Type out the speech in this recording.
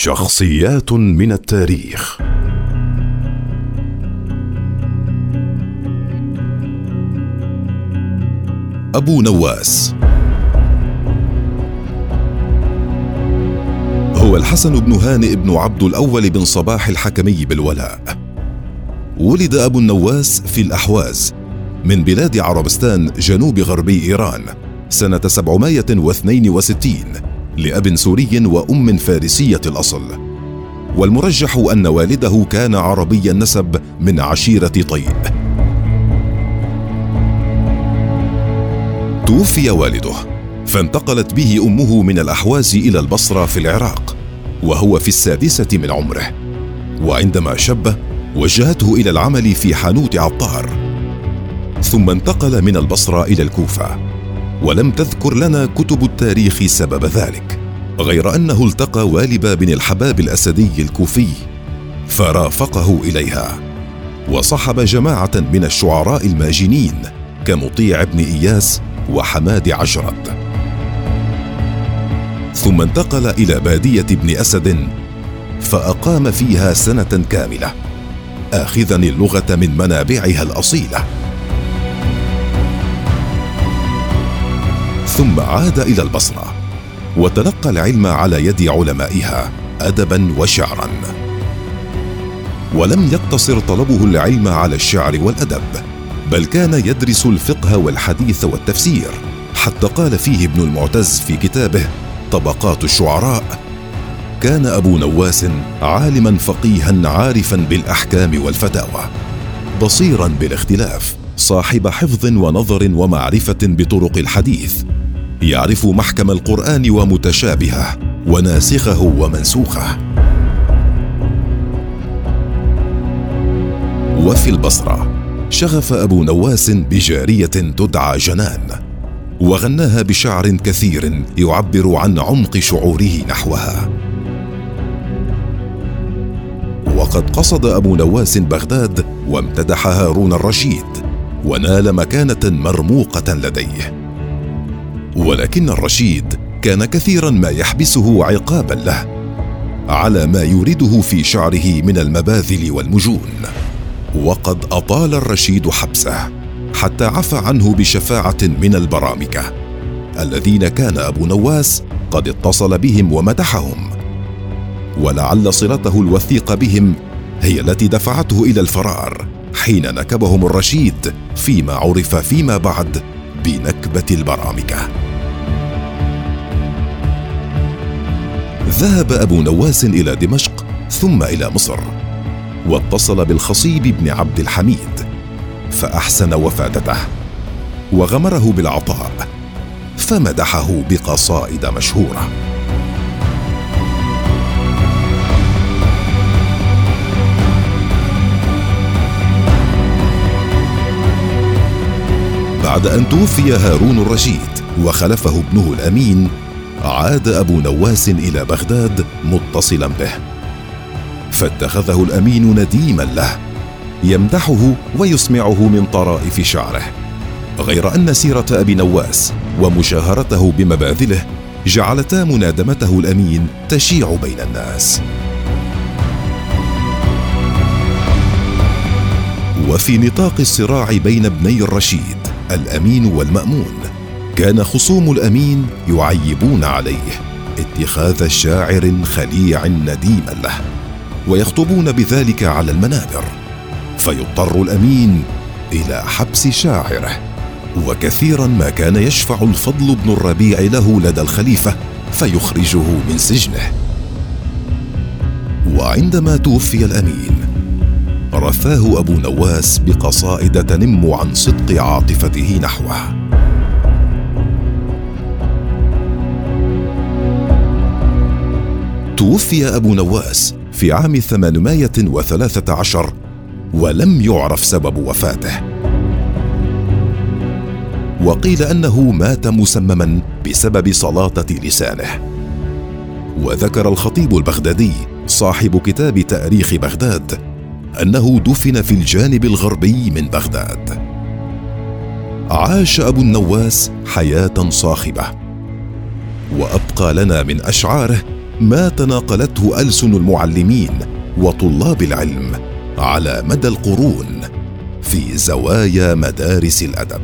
شخصيات من التاريخ. أبو نواس. هو الحسن بن هانئ بن عبد الأول بن صباح الحكمي بالولاء. ولد أبو النواس في الأحواز من بلاد عربستان جنوب غربي إيران سنة 762 لأب سوري وأم فارسية الأصل. والمرجح أن والده كان عربي النسب من عشيرة طيء. توفي والده فانتقلت به أمه من الأحواز إلى البصرة في العراق وهو في السادسة من عمره. وعندما شب وجهته إلى العمل في حانوت عطار. ثم انتقل من البصرة إلى الكوفة. ولم تذكر لنا كتب التاريخ سبب ذلك غير أنه التقى والب بن الحباب الأسدي الكوفي فرافقه إليها وصحب جماعة من الشعراء الماجنين كمطيع بن إياس وحماد عجرد ثم انتقل إلى بادية ابن أسد فأقام فيها سنة كاملة اخذا اللغة من منابعها الأصيلة. ثم عاد إلى البصرة وتلقى العلم على يد علمائها ادبا وشعرا. ولم يقتصر طلبه العلم على الشعر والأدب بل كان يدرس الفقه والحديث والتفسير. حتى قال فيه ابن المعتز في كتابه طبقات الشعراء كان أبو نواس عالما فقيها عارفا بالأحكام والفتاوى بصيرا بالاختلاف صاحب حفظ ونظر ومعرفة بطرق الحديث يعرف محكم القرآن ومتشابهه وناسخه ومنسوخه. وفي البصرة شغف أبو نواس بجارية تدعى جنان وغناها بشعر كثير يعبر عن عمق شعوره نحوها. وقد قصد أبو نواس بغداد وامتدح هارون الرشيد ونال مكانة مرموقة لديه. ولكن الرشيد كان كثيرا ما يحبسه عقابا له على ما يريده في شعره من المباذل والمجون. وقد أطال الرشيد حبسه حتى عفى عنه بشفاعة من البرامكة الذين كان أبو نواس قد اتصل بهم ومدحهم. ولعل صلته الوثيقة بهم هي التي دفعته إلى الفرار حين نكبهم الرشيد فيما عرف فيما بعد بنكبه البرامكة. ذهب أبو نواس إلى دمشق ثم إلى مصر واتصل بالخصيب بن عبد الحميد فأحسن وفادته وغمره بالعطاء فمدحه بقصائد مشهورة. بعد أن توفي هارون الرشيد وخلفه ابنه الأمين عاد أبو نواس إلى بغداد متصلا به. فاتخذه الأمين نديما له يمدحه ويسمعه من طرائف شعره. غير أن سيرة أبي نواس ومشاهرته بمباذله جعلتا منادمته الأمين تشيع بين الناس. وفي نطاق الصراع بين ابني الرشيد الأمين والمأمون. كان خصوم الأمين يعيبون عليه اتخاذ شاعر خليع نديما له ويخطبون بذلك على المنابر. فيضطر الأمين إلى حبس شاعره وكثيرا ما كان يشفع الفضل بن الربيع له لدى الخليفة فيخرجه من سجنه. وعندما توفي الأمين رثاه أبو نواس بقصائد تنم عن صدق عاطفته نحوه. توفي أبو نواس في عام 813 ولم يعرف سبب وفاته. وقيل أنه مات مسمما بسبب سلاطة لسانه. وذكر الخطيب البغدادي صاحب كتاب تأريخ بغداد أنه دفن في الجانب الغربي من بغداد. عاش أبو النواس حياة صاخبة. وأبقى لنا من أشعاره ما تناقلته ألسن المعلمين وطلاب العلم على مدى القرون في زوايا مدارس الأدب.